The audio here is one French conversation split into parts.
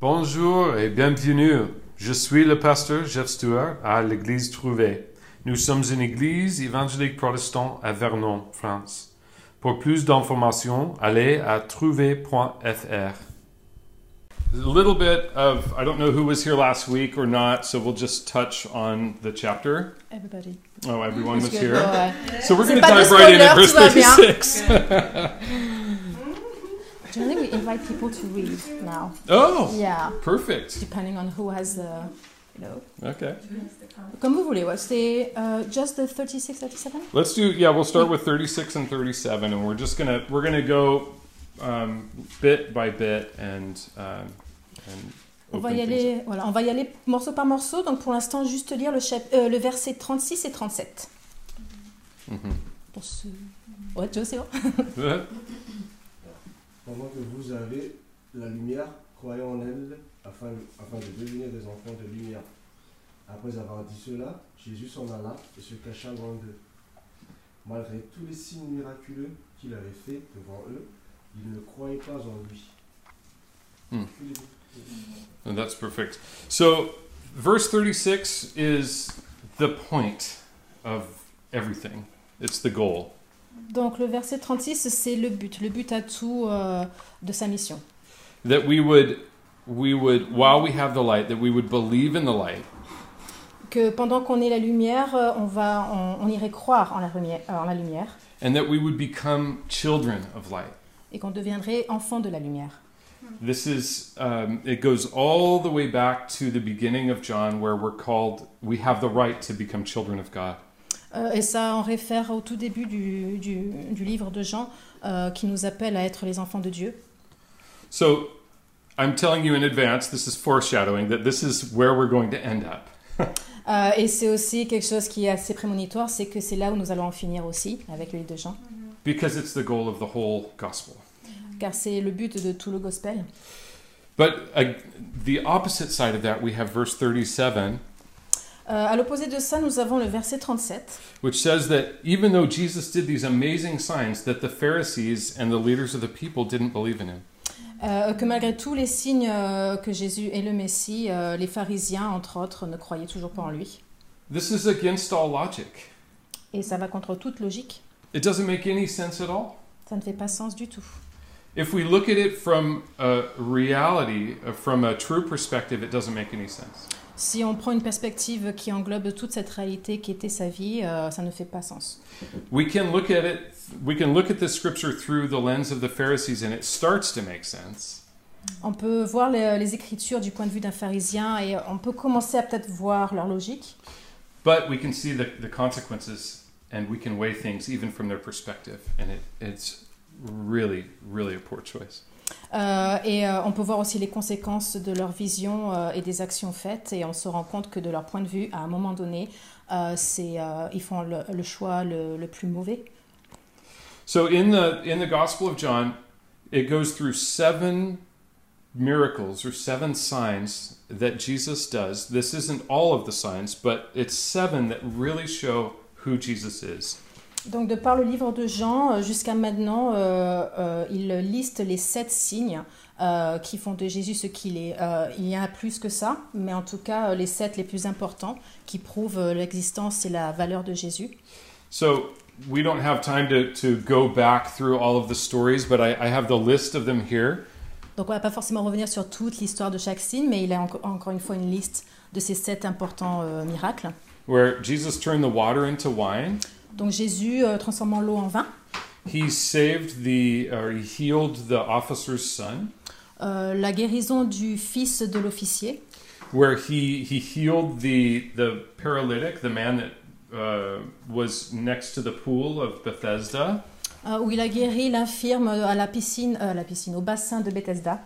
Bonjour et bienvenue. Je suis le pasteur Jeff Stewart à l'église Trouvé. Nous sommes une église évangélique protestante à Vernon, France. Pour plus d'informations, allez à trouvé.fr. A little bit of, I don't know who was here last week or not, so we'll just touch on the chapter. Everybody. Oh, everyone was here? So we're going to dive right in at verse tout va bien. 36. Generally, we invite people to read now. oh, Yeah, perfect. depending on who has the, you know. Okay. Comme vous voulez, ouais. C'est uh, just the 36, 37 Let's do yeah. We'll start with 36 and 37, and we're just gonna we're gonna go um, bit by bit and um, and On va y aller, voilà, on va y aller morceau par morceau. Donc pour l'instant, juste lire le, chap- euh, le verset 36 et 37. up. Pour ce... Ouais, Joe, c'est bon. Pendant que vous avez la lumière, croyez en elle afin, afin de devenir des enfants de lumière. Après avoir dit cela, Jésus s'en alla et se cacha loin d'eux. Malgré tous les signes miraculeux qu'il avait faits devant eux, ils ne croyaient pas en lui. Hmm. And that's perfect. So, verse 36 is the point of everything. It's the goal. Donc le verset 36, c'est le but, le but à tout euh, de sa mission. That we would we would while we have the light, that we would believe in the light, Que pendant qu'on est la lumière, euh, on, va, on, on irait croire en la, lumière, euh, en la lumière and that we would become children of light. et qu'on deviendrait enfant de la lumière. This is, um, it goes all the way back to the beginning of John, where we're called, we have the right to become children of God. Euh, et ça en réfère au tout début du, du, du livre de Jean euh, qui nous appelle à être les enfants de Dieu. So I'm telling you in advance, this is foreshadowing, that this is where we're going to end up. Euh, et c'est aussi quelque chose qui est assez prémonitoire, c'est que c'est là où nous allons en finir aussi avec le livre de Jean, Because it's the goal of the whole gospel. car c'est le but de tout le gospel. But uh, the opposite side of that, we have verse 37, Euh, à l'opposé de ça, nous avons le verset 37, which says that even though Jesus did these amazing signs, that the Pharisees and the leaders of the people didn't believe in him. euh, que malgré tous les signes euh, que Jésus est le Messie, euh, les pharisiens, entre autres, ne croyaient toujours pas en lui. This is against all logic. Et ça va contre toute logique. It doesn't make any sense at all. Ça ne fait pas sens du tout. If we look at it from a reality, uh, from a true perspective, it doesn't make any sense. Si on prend une perspective qui englobe toute cette réalité qui était sa vie, euh, ça ne fait pas sens. We can look at it, we can look at this scripture through the lens of the Pharisees, and it starts to make sense. On peut voir les, les Écritures du point de vue d'un pharisien et on peut commencer à peut-être voir leur logique, But we can see the, the consequences, and we can weigh things even from their perspective, and it, it's really, really a poor choice. Euh, et euh, on peut voir aussi les conséquences de leur vision euh, et des actions faites et on se rend compte que de leur point de vue, à un moment donné, euh, euh, ils font le, le choix le, le plus mauvais. So in the in the Gospel of John, it goes through seven miracles or seven signs that Jesus does. This isn't all of the signs, but it's seven that really show who Jesus is. Donc de par le livre de Jean, euh, jusqu'à maintenant, euh, euh, il liste les sept signes euh, qui font de Jésus ce qu'il est. Euh, il y en a plus que ça, mais en tout cas euh, les sept les plus importants qui prouvent l'existence et la valeur de Jésus. So we don't have time to, to go back through all of the stories, but I, I have the list of them here. Donc on va pas forcément revenir sur toute l'histoire de chaque signe, mais il a enco- encore une fois une liste de ces sept importants miracles. Where Jesus turned the water into wine, Donc Jésus euh, transformant l'eau en vin, he saved the or he healed the officer's son, euh, la guérison du fils de l'officier, where he he healed the the paralytic, the man that uh, was next to the pool of Bethesda, euh, où il a guéri l'infirme à la piscine, euh, à la piscine, au bassin de Bethesda.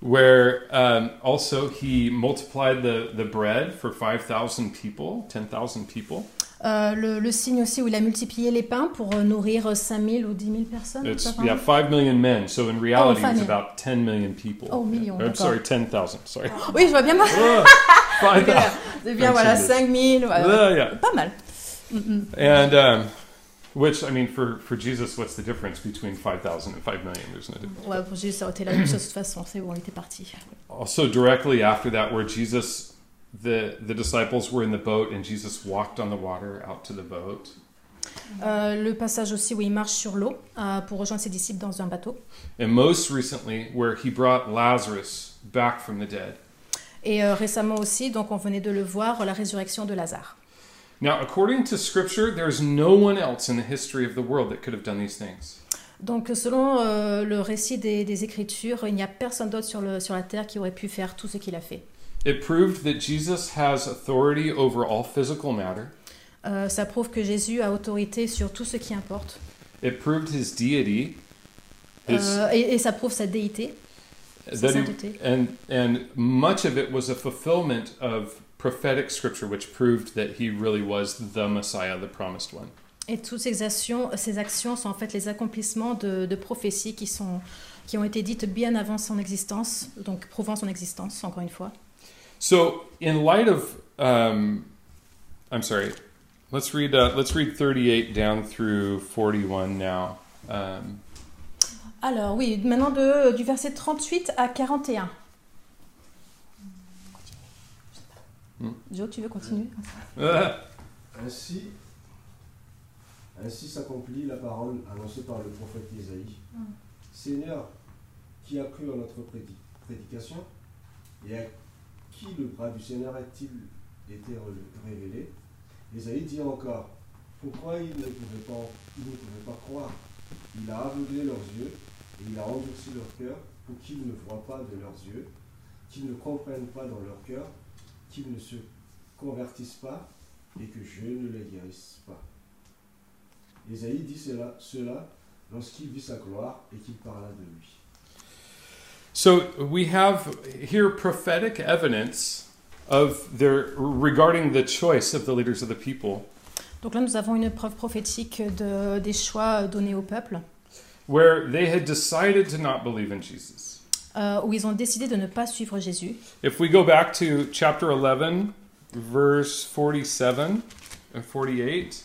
where um, also he multiplied the the bread for five thousand people, ten thousand people. Euh, le, le signe aussi où il a multiplié les pains pour euh, nourrir 5000 ou 10 000 personnes. It's yeah, vrai five million men. So in reality, five it's million. about ten million people. Oh, millions, I'm d'accord. sorry, ten thousand. Sorry. Oui, je vois bien. Ah, five. C'est bien, voilà, 5000. voilà. Yeah, yeah. Pas mal. Mm, mm. And um, Which, I mean, for, for Jesus, what's the difference between 5,000 and 5 million? There's no difference. Ouais, pour Jésus, ça aurait été la même chose de toute façon. C'est bon, il était parti. Also, directly after that, where Jesus, the, the disciples were in the boat and Jesus walked on the water out to the boat. Euh, le passage aussi où il marche sur l'eau euh, pour rejoindre ses disciples dans un bateau. And most recently, where he brought Lazarus back from the dead. Et euh, récemment aussi, donc on venait de le voir, la résurrection de Lazare. Now, according to Scripture, there's no one else in the history of the world that could have done these things. Donc selon euh, le récit des, des Écritures, il n'y a personne d'autre sur, le- sur la terre qui aurait pu faire tout ce qu'il a fait. It proved that Jesus has authority over all physical matter. Euh, ça prouve que Jésus a autorité sur tout ce qui importe. It proved his deity, his, Euh, et, et ça prouve sa déité, sa he, and and much of it was a fulfillment of prophetic scripture, which proved that he really was the Messiah, the promised one. Et toutes ces actions, ces actions sont en fait les accomplissements de, de prophéties qui, sont, qui ont été dites bien avant son existence, donc prouvant son existence, encore une fois. So, in light of, um, I'm sorry, let's read uh, let's read 38 down through 41 now. Um, Alors oui, maintenant de, du verset 38 à 41. Hmm. Joe, tu veux continuer? Ainsi, ainsi s'accomplit la parole annoncée par le prophète Isaïe. Seigneur, qui a cru en notre prédi- prédication et à qui le bras du Seigneur a-t-il été révélé? Isaïe dit encore Pourquoi ils ne pouvaient pas, ne pouvaient pas croire? Il a aveuglé leurs yeux et il a endurci leur cœur pour qu'ils ne voient pas de leurs yeux, qu'ils ne comprennent pas dans leur cœur, qu'ils ne se convertissent pas et que je ne les guérisse pas. Isaïe dit cela lorsqu'il vit sa gloire et qu'il parla de lui. So we have here prophetic evidence of their regarding the choice of the leaders of the people, Donc là, nous avons une preuve prophétique de, des choix donnés au peuple, where they had decided to not believe in Jesus. euh, où ils ont décidé de ne pas suivre Jésus. If we go back to chapter 11, verse 47 and 48.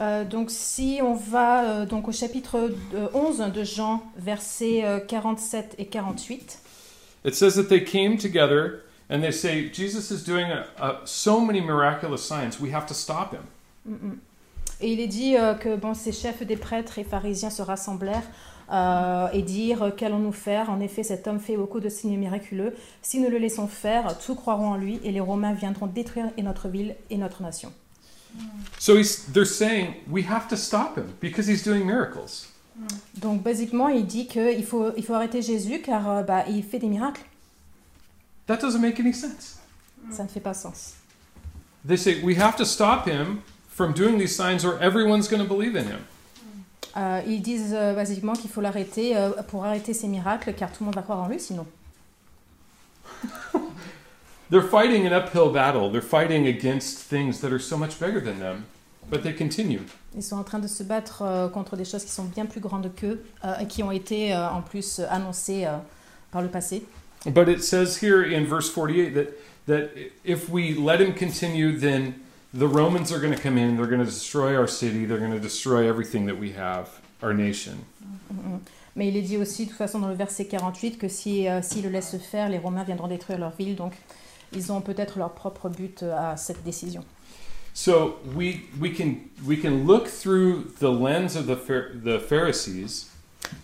Euh, donc si on va euh, donc au chapitre euh, 11 de Jean, versets euh, 47 et 48, It says that they came together and they say, Jesus is doing a, a, so many miraculous signs, we have to stop him. Mm, mm. Et il est dit euh, que bon, ces chefs des prêtres et pharisiens se rassemblèrent euh, et dirent euh, Qu'allons-nous faire? En effet, cet homme fait beaucoup de signes miraculeux. Si nous le laissons faire, tous croiront en lui et les Romains viendront détruire et notre ville et notre nation. So he's, they're saying, we have to stop him because he's doing miracles. Donc, basiquement, il dit qu'il faut, il faut arrêter Jésus car euh, bah, il fait des miracles. That doesn't make any sense. Ça ne fait pas sens. They say, we have to stop him from doing these signs or everyone's going to believe in him. Euh, ils disent euh, basiquement qu'il faut l'arrêter euh, pour arrêter ces miracles car tout le monde va croire en lui sinon. They're fighting an uphill battle. They're fighting against things that are so much bigger than them, but they continue. Ils sont en train de se battre euh, contre des choses qui sont bien plus grandes qu'eux euh, et qui ont été euh, en plus annoncées euh, par le passé. But it says here in verse 48 that, that if we let him continue, then the Romans are going to come in, they're going to destroy our city, they're going to destroy everything that we have, our nation. Mhm. Mais il est dit aussi, de toute façon, dans le verset 48, que si, euh, s'ils le laissent faire, les Romains viendront détruire leur ville. Donc, ils ont peut-être leur propre but euh, à cette décision. So we, we, can, we can look through the lens of the, Phar- the Pharisees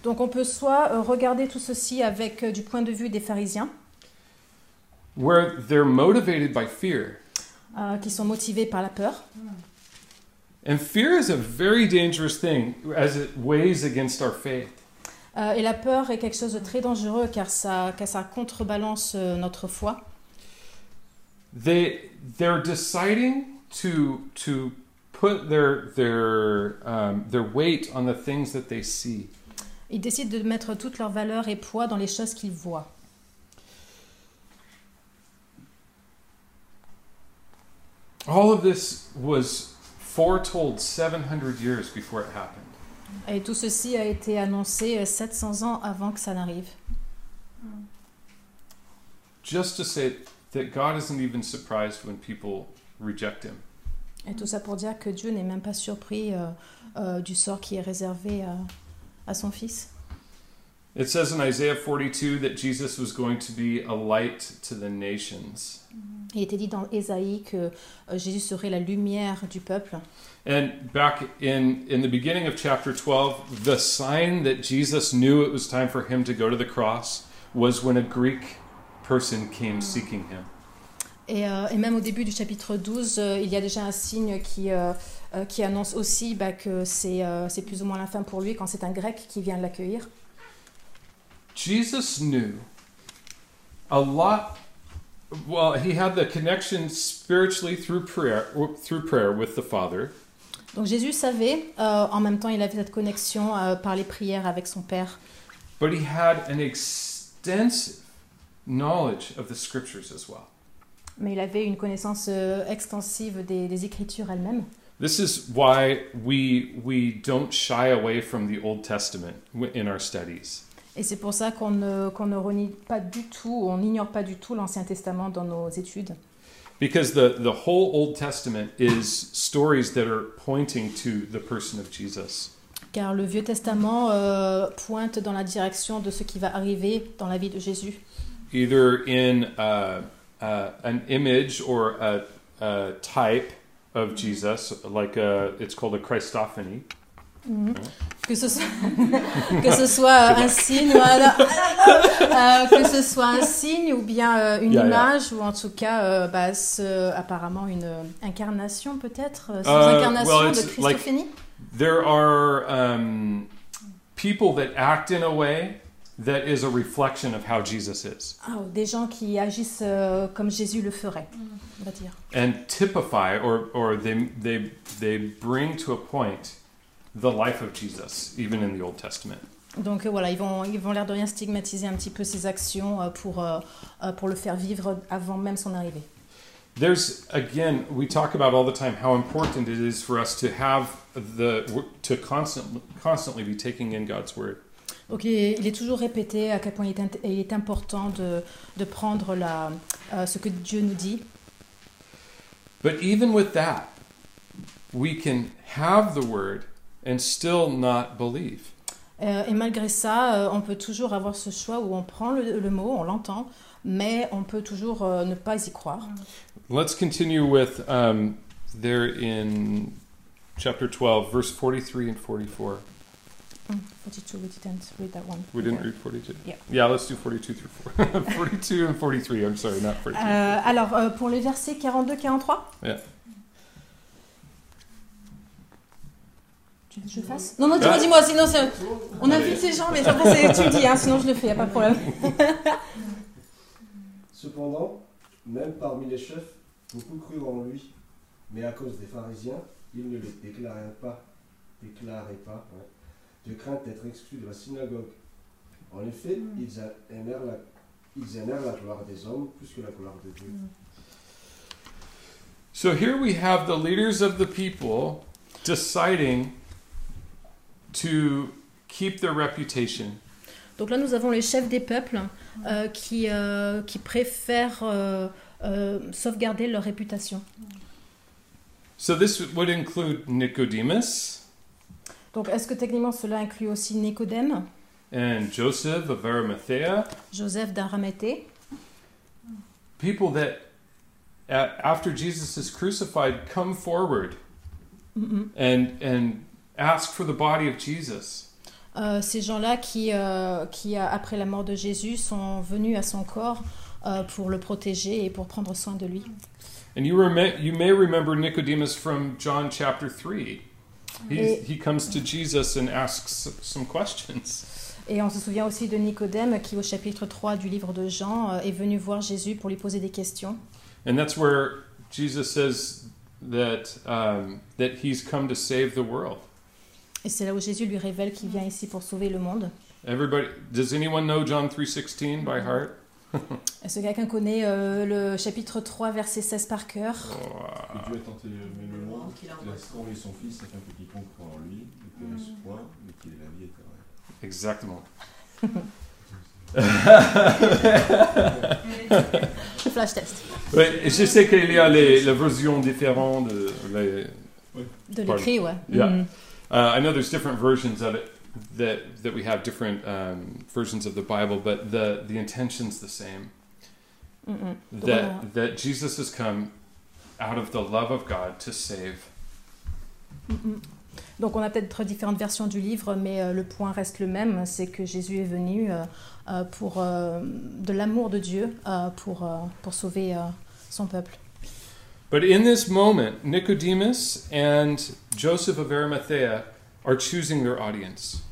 Donc, on peut soit euh, regarder tout ceci avec euh, du point de vue des pharisiens, where they're motivated by fear. euh, qui sont motivés par la peur. And fear is a very dangerous thing as it weighs against our faith. Euh, et la peur est quelque chose de très dangereux car ça, car ça contrebalance notre foi. They they're deciding to to put their their um, their weight on the things that they see. Ils décident de mettre toute leur valeur et poids dans les choses qu'ils voient. All of this was foretold 700 years before it happened. Et tout ceci a été annoncé euh, 700 ans avant que ça n'arrive. Just to say that God isn't even surprised when people reject him. Et tout ça pour dire que Dieu n'est même pas surpris euh, euh, du sort qui est réservé à, à son fils. It says in Isaiah 42 that Jesus was going to be a light to the nations. Il était dit dans Ésaïe que euh, Jésus serait la lumière du peuple. And back in, in the beginning of chapter 12, the sign that Jesus knew it was time for him to go to the cross was when a Greek person came seeking him. Et, euh, et même au début du chapitre 12, euh, il y a déjà un signe qui, euh, euh, qui annonce aussi bah, que c'est euh, c'est plus ou moins la fin pour lui quand c'est un grec qui vient l'accueillir. Jesus knew a lot. Well, he had the connection spiritually through prayer, through prayer with the Father, Donc Jésus savait, euh, en même temps il avait cette connexion par les prières avec son Père, but he had an extensive knowledge of the Scriptures as well. mais il avait une connaissance euh, extensive des, des Écritures elles-mêmes. This is why we we don't shy away from the Old Testament in our studies. Et c'est pour ça qu'on ne, qu'on ne renie pas du tout, on n'ignore pas du tout l'Ancien Testament dans nos études. Because the, the whole Old Testament is stories that are pointing to the person of Jesus. Car le Vieux Testament euh, pointe dans la direction de ce qui va arriver dans la vie de Jésus. Either in uh, uh, an image or a, a type of Jesus, like a, it's called a Christophany, Que ce soit, que ce soit un signe, voilà. Euh, que ce soit un signe ou bien euh, une Yeah, yeah. image ou en tout cas euh, bah, ce- apparemment une incarnation peut-être, euh, Uh, incarnations well, de it's like- There are um, people that act in a way that is a reflection of how Jesus is Ah, des gens qui agissent euh, comme Jésus le ferait, on va dire. and typify or, or they, they, they bring to a point the life of Jesus, even in the Old Testament. Donc euh, voilà, ils vont, ils vont l'air de rien stigmatiser un petit peu ses actions euh, pour, euh, euh, pour le faire vivre avant même son arrivée. There's again, we talk about all the time how important it is for us to have the to constantly constantly be taking in God's word. Donc il est, il est toujours répété à quel point il est, il est important de, de prendre la, euh, ce que Dieu nous dit. But even with that, we can have the word and still not believe. Euh, et malgré ça, euh, on peut toujours avoir ce choix où on prend le, le mot, on l'entend, mais on peut toujours euh, ne pas y croire. Let's continue with um, there in chapter 12, verse 43 and 44. Mm, 42, we didn't read that one. We didn't read 42. Yeah. Yeah, let's do 42 through 4. 42 and 43. I'm sorry, not 42. Euh, alors, euh, pour les versets 42-43 Yeah. Tu veux que je le fasse? Non, non, dis-moi, dis-moi, sinon c'est- on invite ces gens, mais après c'est- tu me dis, hein, sinon je le fais, y a pas de problème. Cependant, même parmi les chefs, beaucoup crurent en lui, mais à cause des pharisiens, il ne les déclarait pas, déclarait pas ouais, de crainte d'être exclus de la synagogue. En effet, ils a- aimèrent la, ils aimèrent la gloire des hommes plus que la gloire de Dieu. So here we have the leaders of the people deciding to keep their reputation. Donc là, nous avons les chefs des peuples euh, qui, euh, qui préfèrent euh, euh, sauvegarder leur réputation. So this would include Nicodemus Donc, est-ce que techniquement cela inclut aussi Nicodème, and Joseph of Arimathea, Joseph d'Araméthée people that after Jesus is crucified come forward Mhm. and and ask for the body of Jesus. Euh, Ces gens-là qui, euh, qui, euh, après la mort de Jésus, sont venus à son corps euh, pour le protéger et pour prendre soin de lui. And you rem- you may remember Nicodemus from John chapter 3. He, Et- he comes to Jesus and asks some questions. Et on se souvient aussi de Nicodème qui, au chapitre 3 du livre de Jean, euh, est venu voir Jésus pour lui poser des questions. And that's where Jesus says that um, that he's come to save the world. Et c'est là où Jésus lui révèle qu'il vient ici pour sauver le monde. Everybody, does anyone know John 3:16 by heart? Est-ce que quelqu'un connaît euh, le chapitre 3, verset 16 par cœur? Que Dieu a tant aimé le monde qu'il a envoyé son Fils afin que quiconque croit en lui ne périsse point, mais qu'il ait la vie éternelle. Exactement. flash test. Et je sais qu'il y a les, les versions différentes de les, De l'écrit, ouais. Yeah. Mhm. Uh, I know there's different versions of it that that we have different um, versions of the Bible, but the the intention's the same. Donc, That a- that Jesus has come out of the love of God to save. Mhm. Donc on a peut-être différentes versions du livre, mais euh, le point reste le même, c'est que Jésus est venu euh, euh, pour euh, de l'amour de Dieu euh, pour, euh, pour sauver son peuple. But in this moment, Nicodemus and Joseph of Arimathea are choosing their audience.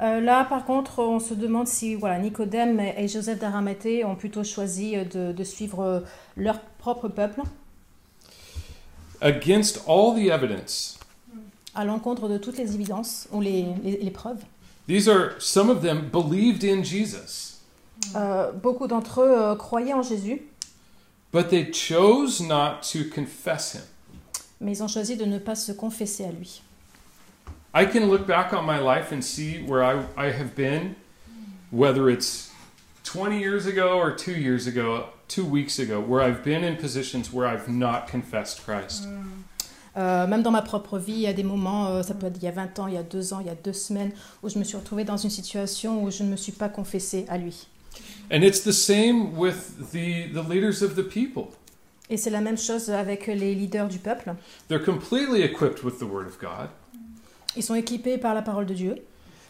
Euh, là, par contre, on se demande si voilà, Nicodème et Joseph d'Arimathée ont plutôt choisi euh, de, de suivre euh, leur propre peuple Against all the evidence, à l'encontre de toutes les évidences ou les, les- les preuves. these are some of them believed in Jesus, Euh, beaucoup d'entre eux euh, croyaient en Jésus, but they chose not to confess him. mais ils ont choisi de ne pas se confesser à lui. I can look back on my life and see where I, I have been, whether it's 20 years ago or two years ago, two weeks ago, where I've been in positions where I've not confessed Christ. Mm. Euh, même dans ma propre vie, il y a des moments, euh, ça peut être il y a 20 ans, il y a 2 ans, il y a 2 semaines, où je me suis retrouvée dans une situation où je ne me suis pas confessée à lui. And it's the same with the, the leaders of the people. Et c'est la même chose avec les leaders du peuple. They're completely equipped with the Word of God. Ils sont équipés par la parole de Dieu.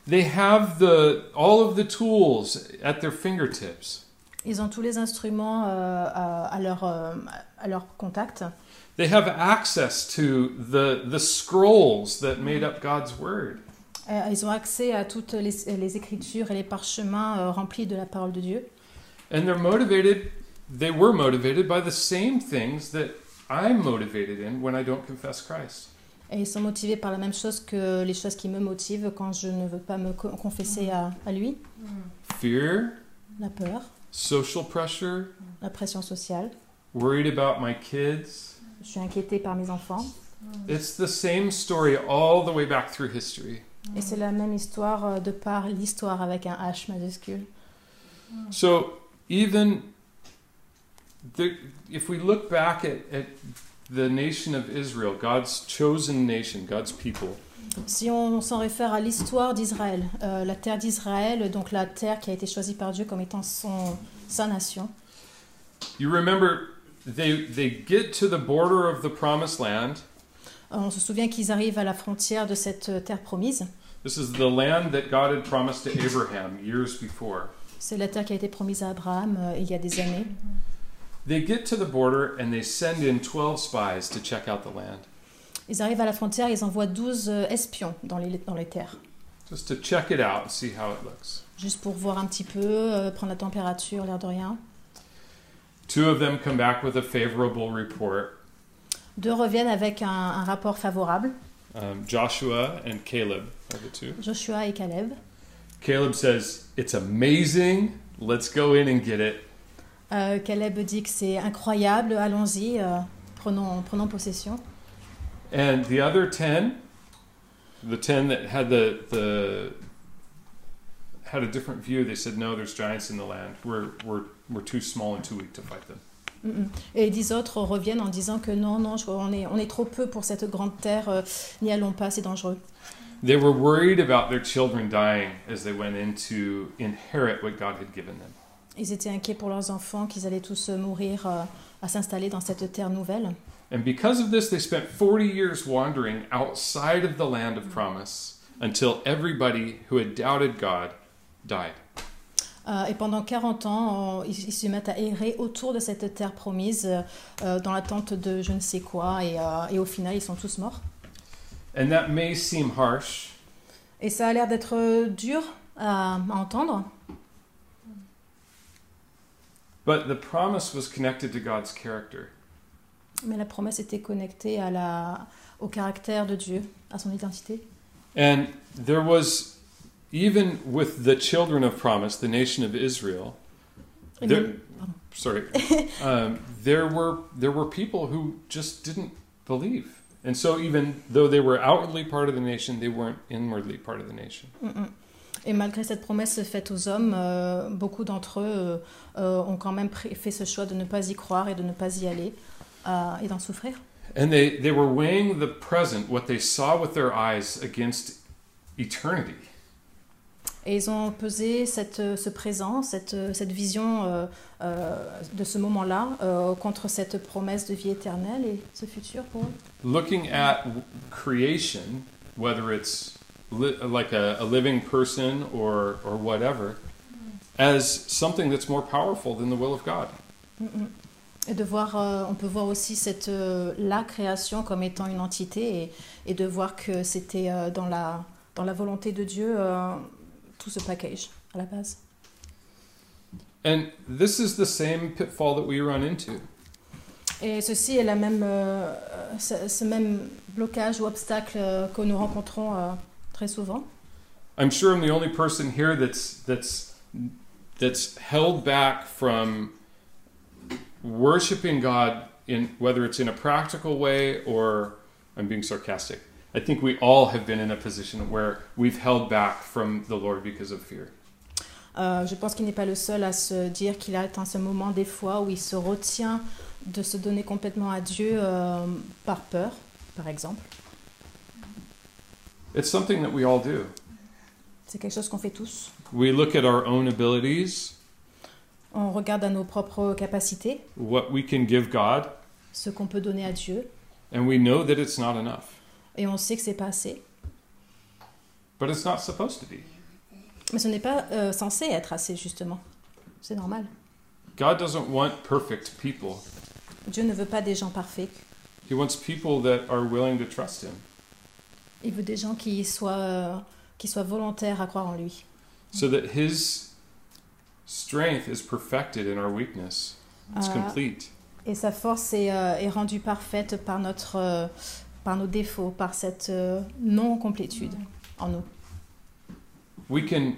They have the, all of the tools at their fingertips. Ils ont tous les instruments euh, à, à leur, euh, à leur contact. They have access to the, the scrolls that made up God's Word. Euh, ils ont accès à toutes les, les écritures et les parchemins euh, remplis de la parole de Dieu. And they're motivated, they were motivated by the same things that I'm motivated in when I don't confess Christ. Et ils sont motivés par la même chose que les choses qui me motivent quand je ne veux pas me co- confesser à, à lui. Fear, La peur, social pressure, la pression sociale. worried about my kids. Je suis inquiétée par mes enfants. It's the same story all the way back through history. Et c'est la même histoire euh, de par l'histoire avec un H majuscule. So even the, if we look back at, at the nation of Israel, God's chosen nation, God's people, Si on s'en réfère à l'histoire d'Israël, euh, la terre d'Israël, donc la terre qui a été choisie par Dieu comme étant son, sa nation, you remember they, they get to the border of the promised land. euh, on se souvient qu'ils arrivent à la frontière de cette euh, terre promise. This is the land that God had promised to Abraham years before. C'est la terre qui a été promise à Abraham euh, il y a des années. They get to the border and they send in 12 spies to check out the land, Ils arrivent à la frontière, ils envoient 12 euh, espions dans les, dans les terres, just to check it out and see how it looks. juste pour voir un petit peu, euh, prendre la température, l'air de rien. Two of them come back with a favorable report Deux reviennent avec un, un rapport favorable, um, Joshua and Caleb are the two. Joshua et Caleb. Caleb says, It's amazing. Let's go in and get it. Euh, Caleb dit que c'est incroyable, allons-y, euh, prenons, prenons possession. And the other 10, the 10 that had the, the had a different view, they said, No, there's giants in the land. We're, we're, we're too small and too weak to fight them. Et dix autres reviennent en disant que non, non, on est, on est trop peu pour cette grande terre, euh, n'y allons pas, c'est dangereux. They were worried about their children dying as they went in to inherit what God had given them. Ils étaient inquiets pour leurs enfants, qu'ils allaient tous euh, mourir euh, à s'installer dans cette terre nouvelle. And because of this, they spent 40 years wandering outside of the land of promise until everybody who had doubted God died. Euh, et pendant 40 ans, on- ils, ils se mettent à errer autour de cette terre promise, euh, dans l'attente de je ne sais quoi, et, et au final, ils sont tous morts. And that may seem harsh, Et ça a l'air d'être dur à, à entendre, but the promise was connected to God's character. mais la promesse était connectée à la, au caractère de Dieu, à son identité. And there was, even with the children of promise, the nation of Israel, there, sorry, um, there were there were people who just didn't believe, and so even though they were outwardly part of the nation, they weren't inwardly part of the nation. Mm, mm. Et malgré cette promesse faite aux hommes, euh, beaucoup d'entre eux euh, euh, ont quand même fait ce choix de ne pas y croire et de ne pas y aller euh, et d'en souffrir. And they, they were weighing the present, what they saw with their eyes, against eternity. Et ils ont pesé cette, ce présent, cette, cette vision de ce moment-là contre cette promesse de vie éternelle et ce futur pour eux. Looking at creation, whether it's li- like a, a living person or, or whatever, as something that's more powerful than the will of God. Et de voir, euh, on peut voir aussi cette, euh, la création comme étant une entité et, et de voir que c'était euh, dans, la, dans la volonté de Dieu euh, tout ce package à la base. And this is the same pitfall that we run into. Et ceci est la même, euh, ce, ce même blocage ou obstacle euh, que nous rencontrons euh, très souvent. I'm sure I'm the only person here that's that's that's held back from worshiping God in whether it's in a practical way or I'm being sarcastic. I think we all have been in a position where we've held back from the Lord because of fear. Euh, je pense qu'il n'est pas le seul à se dire qu'il a atteint ce moment des fois où il se retient de se donner complètement à Dieu euh, par peur, par exemple. It's something that we all do. C'est quelque chose qu'on fait tous. We look at our own abilities, On regarde à nos propres capacités, what we can give God, ce qu'on peut donner à Dieu, and we know that it's not enough. et on sait que c'est pas assez. But it's not supposed to be. Mais ce n'est pas euh, censé être assez, justement. C'est normal. God doesn't want perfect people. Dieu ne veut pas des gens parfaits. He wants people that are willing to trust him. Il veut des gens qui soient, euh, qui soient volontaires à croire en lui. so that his strength is perfected in our weakness. It's Ah. complete. Et sa force est, euh, est rendue parfaite par, notre, euh, par nos défauts, par cette euh, non-complétude en nous. We can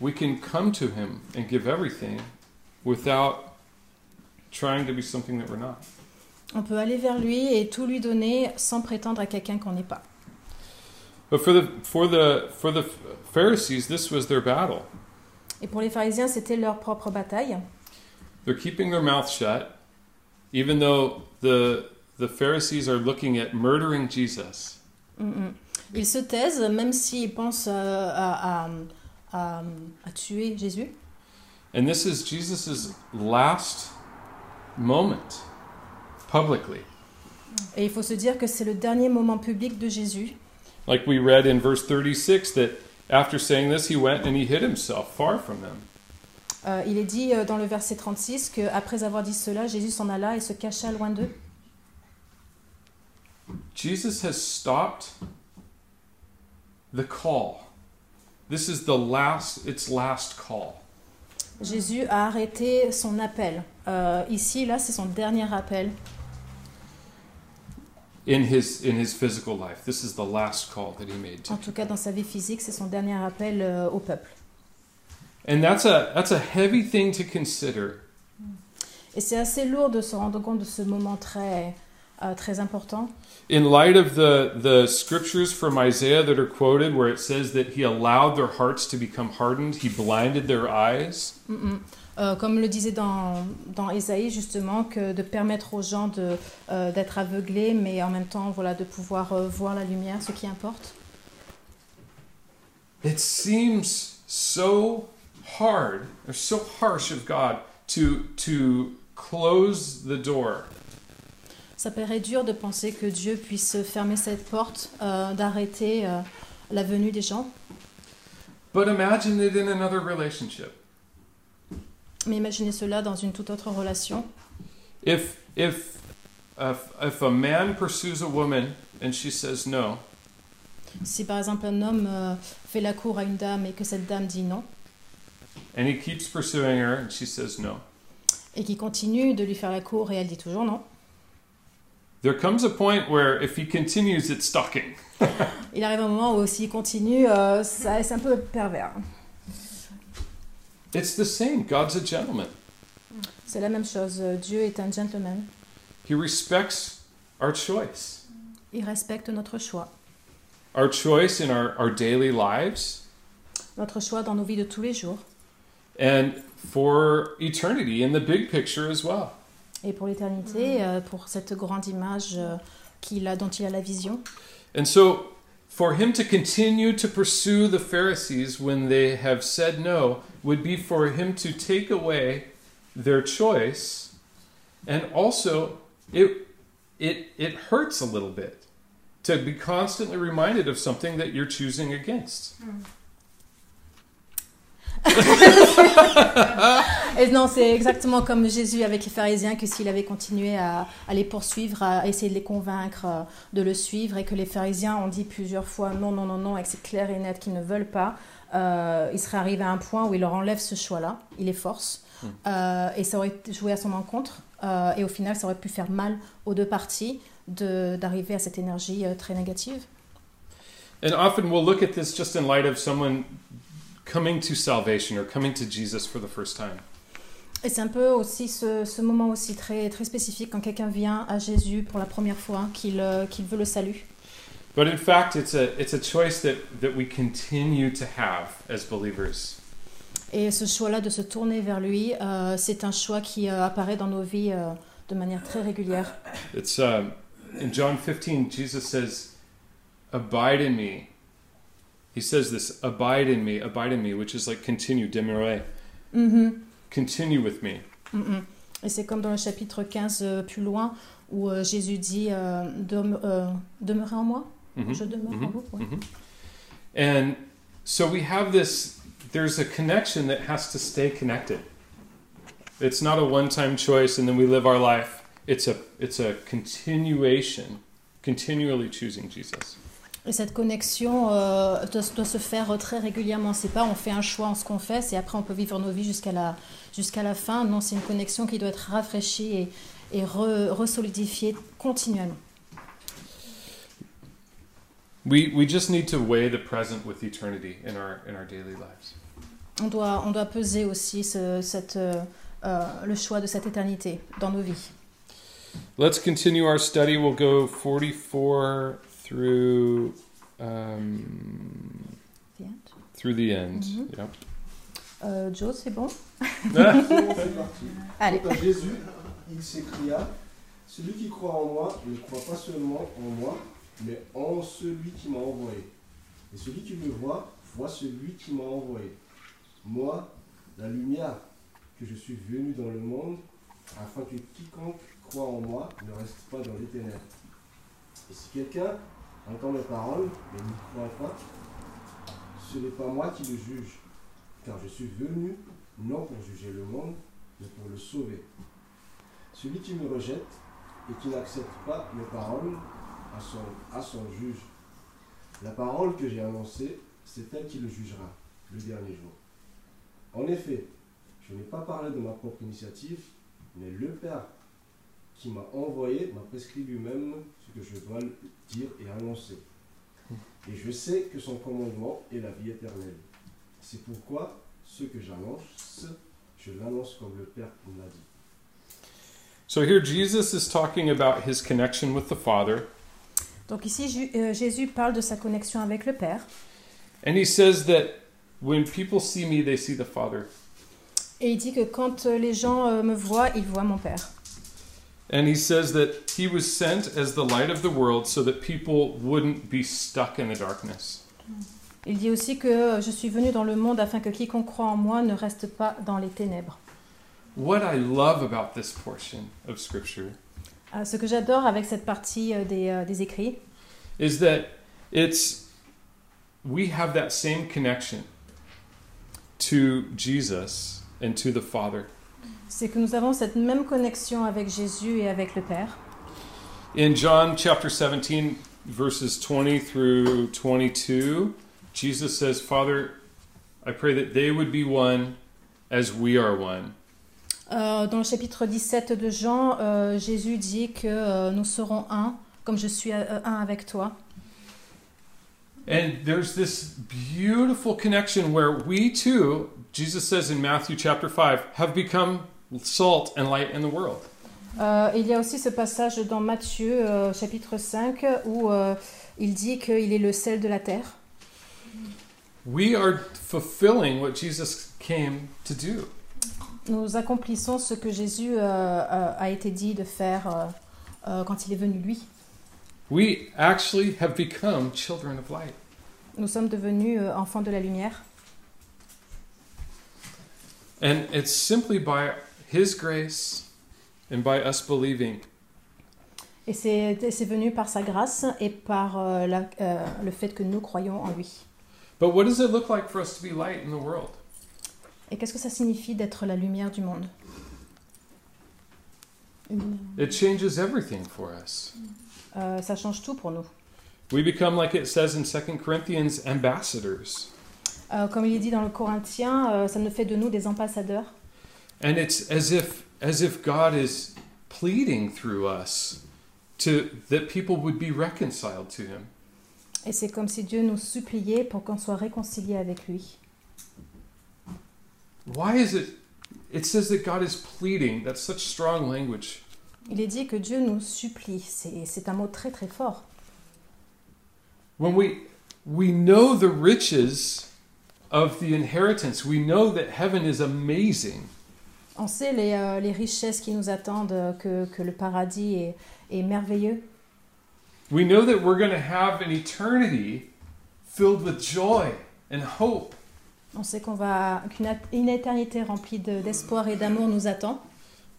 we can come to him and give everything without trying to be something that we're not. On peut aller vers lui et tout lui donner sans prétendre à quelqu'un qu'on n'est pas. But for the for the for the Pharisees, this was their battle. Et pour les pharisiens, c'était leur propre bataille. They're keeping their mouth shut, even though the the Pharisees are looking at murdering Jesus. Mm, mm. Ils se taisent, même s'ils pensent euh, à, à- à- tuer Jésus. And this is Jesus' last moment publicly. Et il faut se dire que c'est le dernier moment public de Jésus. Like we read in verse 36 that after saying this, he went and he hid himself far from them. Euh, il est dit euh, dans le verset 36 qu'après avoir dit cela, Jésus s'en alla et se cacha loin d'eux. Jesus has stopped the call. This is the last, its last call. Jésus a arrêté son appel. Euh, ici, là, c'est son dernier appel In his, in his physical life, this is the last call that he made. To. En tout cas, dans sa vie physique, c'est son dernier appel euh, au peuple. And that's a, that's a heavy thing to consider Et c'est assez lourd de se rendre compte de ce moment très, euh, très important. in light of the, the scriptures from Isaiah that are quoted, where it says that he allowed their hearts to become hardened, he blinded their eyes. Euh, comme le disait dans, dans Ésaïe, justement, que de permettre aux gens de, euh, d'être aveuglés, mais en même temps, voilà, de pouvoir euh, voir la lumière, ce qui importe. It seems so hard or so harsh of God to, to close the door. Ça paraît dur de penser que Dieu puisse fermer cette porte, d'arrêter la venue des gens. But imagine it in another relationship. Mais imaginez cela dans une toute autre relation. If, if, if, if a man pursues a woman and she says no, Si par exemple un homme euh, fait la cour à une dame et que cette dame dit non, and he keeps pursuing her and she says no, et qu'il continue de lui faire la cour et elle dit toujours non, there comes a point where if he continues, it's stalking. il arrive un moment où s'il continue, euh, ça- c'est un peu pervers. It's the same. God's a gentleman. C'est la même chose. Dieu est un gentleman. He respects our choice. Il respecte notre choix. Our choice in our, our daily lives, notre choix dans nos vies de tous les jours and for eternity in the big picture as well. et pour l'éternité, euh, pour cette grande image euh, qu'il a, dont il a la vision. And so, for him to continue to pursue the Pharisees when they have said no would be for him to take away their choice. And also, it, it, it hurts a little bit to be constantly reminded of something that you're choosing against. Hmm. Et non, c'est exactement comme Jésus avec les pharisiens, que s'il avait continué à, à les poursuivre, à essayer de les convaincre euh, de le suivre, et que les pharisiens ont dit plusieurs fois non, non, non, non, et que c'est clair et net qu'ils ne veulent pas, euh, il serait arrivé à un point où il leur enlève ce choix-là, il les force, euh, et ça aurait joué à son encontre, euh, et au final, ça aurait pu faire mal aux deux parties de- d'arriver à cette énergie euh, très négative. And often we'll look at this just in light of someone coming to salvation or coming to Jesus for the first time. Et c'est un peu aussi ce, ce moment aussi très, très spécifique quand quelqu'un vient à Jésus pour la première fois, qu'il euh, qu'il veut le salut. But in fact, it's a, it's a choice that, that we continue to have as believers. Et ce choix-là de se tourner vers lui, euh, c'est un choix qui euh, apparaît dans nos vies euh, de manière très régulière. It's um, in John 15, Jesus says, Abide in me. He says this, Abide in me, abide in me, which is like continue, demeure. Mhm, Continue with me. mhm. Et c'est comme dans le chapitre 15 euh, plus loin où euh, Jésus dit euh, Dem- euh, Demeurez en moi Mhm, Je demeure en mhm, vous Oui. mhm. And so we have this, there's a connection that has to stay connected. It's not a one time choice and then we live our life. It's a, it's a continuation, continually choosing Jesus. Et cette connexion euh, doit, doit se faire très régulièrement. C'est pas on fait un choix en ce qu'on fait, c'est après on peut vivre nos vies jusqu'à la, jusqu'à la fin. Non, c'est une connexion qui doit être rafraîchie et, et re- resolidifiée continuellement. We, we just need to weigh the present with eternity in our, in our daily lives. On doit, on doit peser aussi ce- cette, euh, euh, le choix de cette éternité dans nos vies. Let's continue our study. We'll go 44 through um, through the end. Mhm. Yep. Euh, Joe, c'est bon? Allez. À Jésus, il s'écria Celui qui croit en moi ne croit pas seulement en moi, mais en celui qui m'a envoyé. Et celui qui me voit, voit celui qui m'a envoyé. Moi, la lumière que je suis venu dans le monde, afin que quiconque croit en moi ne reste pas dans les ténèbres. Et si quelqu'un entend mes paroles, mais croit pas, ce n'est pas moi qui le juge, car je suis venu non pour juger le monde, mais pour le sauver. Celui qui me rejette et qui n'accepte pas mes paroles à son, à son juge. La parole que j'ai annoncée, c'est elle qui le jugera le dernier jour. En effet, je n'ai pas parlé de ma propre initiative, mais le Père qui m'a envoyé m'a prescrit lui-même ce que je dois dire et annoncer. Et je sais que son commandement est la vie éternelle. C'est pourquoi ce que j'annonce, je l'annonce comme le Père me l'a dit. So here Jesus is talking about his connection with the Father, Donc ici, euh, Jésus parle de sa connexion avec le Père. and he says that when people see me, they see the Father. Et il dit que quand euh, les gens euh, me voient, ils voient mon Père. And he says that he was sent as the light of the world so that people wouldn't be stuck in the darkness. Il dit aussi que euh, je suis venu dans le monde afin que quiconque croit en moi ne reste pas dans les ténèbres. What I love about this portion of Scripture Euh, ce que j'adore avec cette partie euh, des, euh, des écrits, is that it's we have that same connection to Jesus and to the Father. C'est que nous avons cette même connexion avec Jésus et avec le Père. In John chapter 17 verses 20 through 22, Jesus says, "Father, I pray that they would be one as we are one." Euh, dans le chapitre 17 de Jean, euh, Jésus dit que euh, nous serons un, comme je suis un avec toi. And there's this beautiful connection where we too, Jesus says in Matthew chapter 5, have become salt and light in the world. Euh, il y a aussi ce passage dans Matthieu euh, chapitre 5 où euh, il dit qu'il est le sel de la terre. we are fulfilling what Jesus came to do. Nous accomplissons ce que Jésus a été dit de faire quand il est venu lui. We actually have become children of light. Nous sommes devenus enfants de la lumière. And it's simply by His grace and by us believing Et c'est venu par sa grâce et par euh, la- euh, le fait que nous croyons en lui. But what does it look like for us to be light in the world? Et qu'est-ce que ça signifie d'être la lumière du monde? It changes everything for us. euh, Ça change tout pour nous. We become, like it says in 2 Corinthians, ambassadors. Euh, comme il est dit dans le Corinthien, euh, ça nous fait de nous des ambassadeurs. And it's as if as if God is pleading through us to that people would be reconciled to him. Et c'est comme si Dieu nous suppliait pour qu'on soit réconciliés avec lui. Why is it it says that God is pleading? That's such strong language. Il est dit que Dieu nous supplie. C'est c'est un mot très très fort. When we we know the riches of the inheritance, we know that heaven is amazing. On sait les, euh, les richesses qui nous attendent, euh, que, que le paradis est, est merveilleux. We know that we're going to have an eternity filled with joy and hope. On sait qu'on va qu'une éternité remplie de- d'espoir et d'amour nous attend.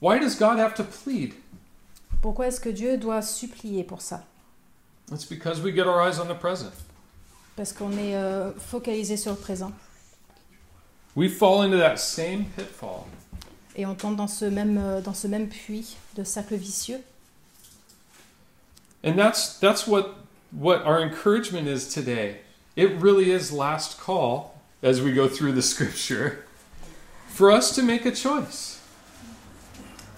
Why does God have to plead? Pourquoi est-ce que Dieu doit supplier pour ça? It's because we get our eyes on the present. Parce qu'on est euh, focalisé sur le présent. We fall into that same pitfall. Et on tombe dans ce même, euh, dans ce même puits de cercle vicieux. And that's that's what what our encouragement is today. It really is last call as we go through the scripture for us to make a choice.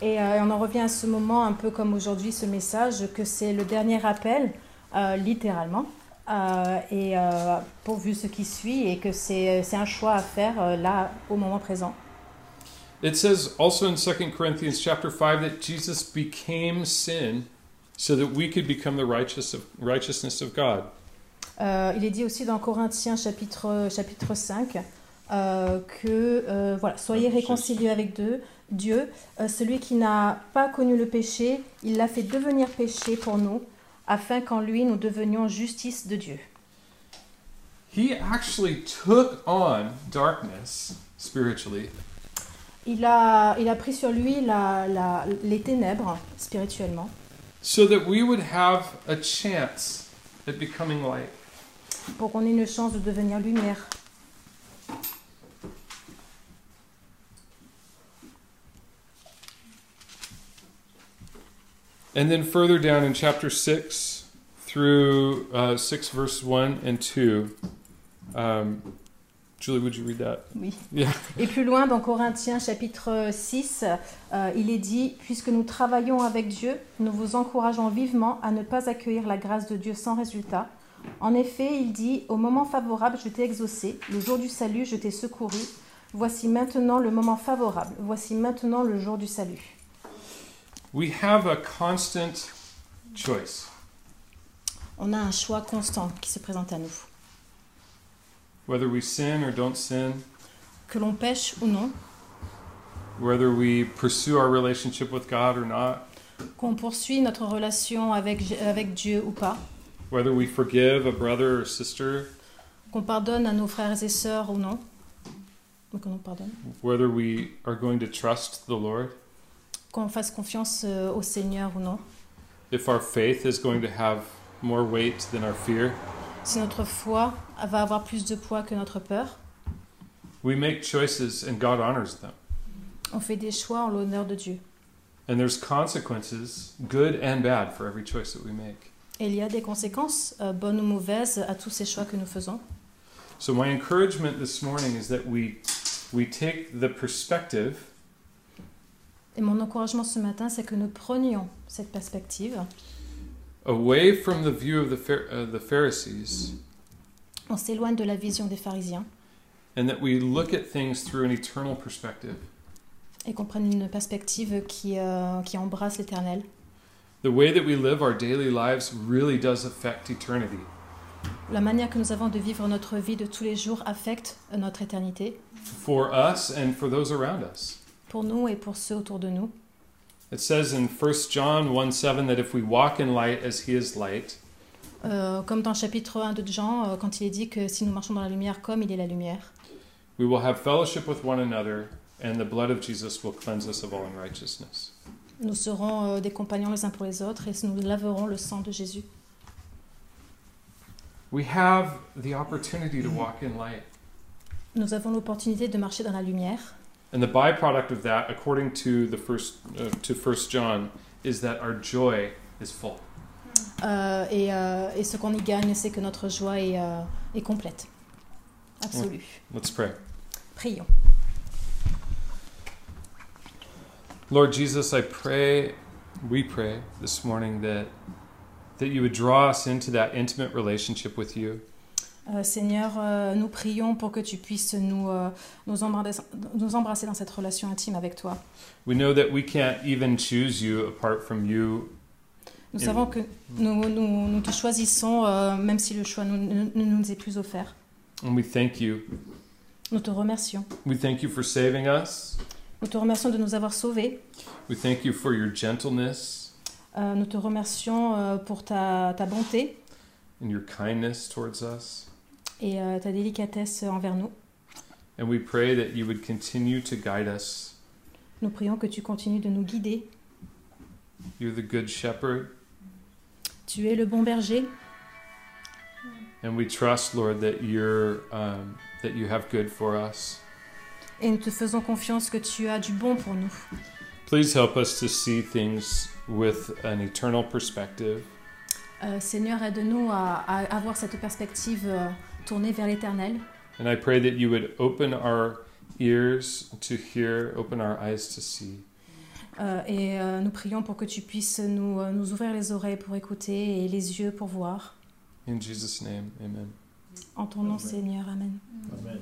Et euh, on en revient à ce moment, un peu comme aujourd'hui, ce message, que c'est le dernier appel, euh, littéralement, euh, et euh, pourvu ce qui suit, et que c'est c'est un choix à faire euh, là, au moment présent. It says also in 2 Corinthians chapter 5 that Jesus became sin so that we could become the righteous of, righteousness of God. Euh, il est dit aussi dans Corinthiens chapitre, chapitre 5 euh, que, euh, voilà, soyez réconciliés avec Dieu. Dieu, celui qui n'a pas connu le péché, il l'a fait devenir péché pour nous, afin qu'en lui nous devenions justice de Dieu. He actually took on darkness spiritually Il a, il a pris sur lui la, la- les ténèbres spirituellement, so that we would have a chance at becoming light. pour qu'on ait une chance de devenir lumière. And then further down in chapter 6 through uh, 6 verse 1 and 2. Um, Julie, would you read that? Oui. Yeah. Et plus loin, dans Corinthiens chapitre 6, euh, il est dit, Puisque nous travaillons avec Dieu, nous vous encourageons vivement à ne pas accueillir la grâce de Dieu sans résultat. En effet, il dit, Au moment favorable, je t'ai exaucé, le jour du salut, je t'ai secouru. Voici maintenant le moment favorable, voici maintenant le jour du salut. We have a constant choice. On a un choix constant qui se présente à nous. Whether we sin or don't sin, Que l'on pêche ou non, whether we pursue our relationship with God or not, qu'on poursuit notre relation avec, avec Dieu ou pas, whether we forgive a brother or sister, qu'on pardonne à nos frères et sœurs ou non, que l'on pardonne. whether we are going to trust the Lord, qu'on fasse confiance euh, au Seigneur ou non, if our faith is going to have more weight than our fear. Si notre foi va avoir plus de poids que notre peur, We make choices and God honors them. on fait des choix en l'honneur de Dieu. And there's consequences, good and bad, for every choice that we make. Et il y a des conséquences, euh, bonnes ou mauvaises, à tous ces choix que nous faisons. So my encouragement this morning is that we we take the perspective Et mon encouragement ce matin, c'est que nous prenions cette perspective, away from the view of the Phar- uh, the Pharisees on s'éloigne de la vision des pharisiens and that we look at things through an eternal perspective. et qu'on prenne une perspective qui, euh, qui embrasse l'éternel. The way that we live our daily lives really does affect eternity. La manière que nous avons de vivre notre vie de tous les jours affecte notre éternité, for us and for those around us. pour nous et pour ceux autour de nous. It says in 1 John 1 7 that if we walk in light as he is light, Euh, comme dans le chapitre 1 de Jean, euh, quand il est dit que si nous marchons dans la lumière comme il est la lumière, we will have fellowship with one another, and the blood of Jesus will cleanse us of all unrighteousness. nous serons euh, des compagnons les uns pour les autres et nous laverons le sang de Jésus. We have the opportunity to walk in light. Nous avons l'opportunité de marcher dans la lumière. And the byproduct of that, according to the first uh, to First John, is that our joy is full. Euh, et, euh, et ce qu'on y gagne, c'est que notre joie est, euh, est complète, absolue. Let's pray. Prions. Lord Jesus, I pray, we pray this morning that that you would draw us into that intimate relationship with you. Euh, Seigneur, euh, nous prions pour que tu puisses nous, euh, nous, embrasser, nous embrasser dans cette relation intime avec toi. We know that we can't even choose you apart from you. Nous savons que nous, nous, nous te choisissons, euh, même si le choix ne nous, ne nous est plus offert. And we thank you. Nous te remercions. We thank you for saving us. Nous te remercions de nous avoir sauvés. We thank you for your gentleness Euh, nous te remercions euh, pour ta, ta bonté and your kindness towards us. Et euh, ta délicatesse envers nous. And we pray that you would continue to guide us. Nous prions que tu continues de nous guider. You're the good shepherd. Tu es le bon berger And we trust, Lord, that you're um, that you have good for us. et nous te faisons confiance que tu as du bon pour nous. Please help us to see things with an eternal perspective. Euh, Seigneur, aide-nous à, à avoir cette perspective euh, tournée vers l'éternel. And I pray that you would open our ears to hear, open our eyes to see. Euh, et euh, nous prions pour que tu puisses nous, euh, nous ouvrir les oreilles pour écouter et les yeux pour voir. In Jesus' name, amen. En ton nom, Amen. Seigneur. Amen. Amen.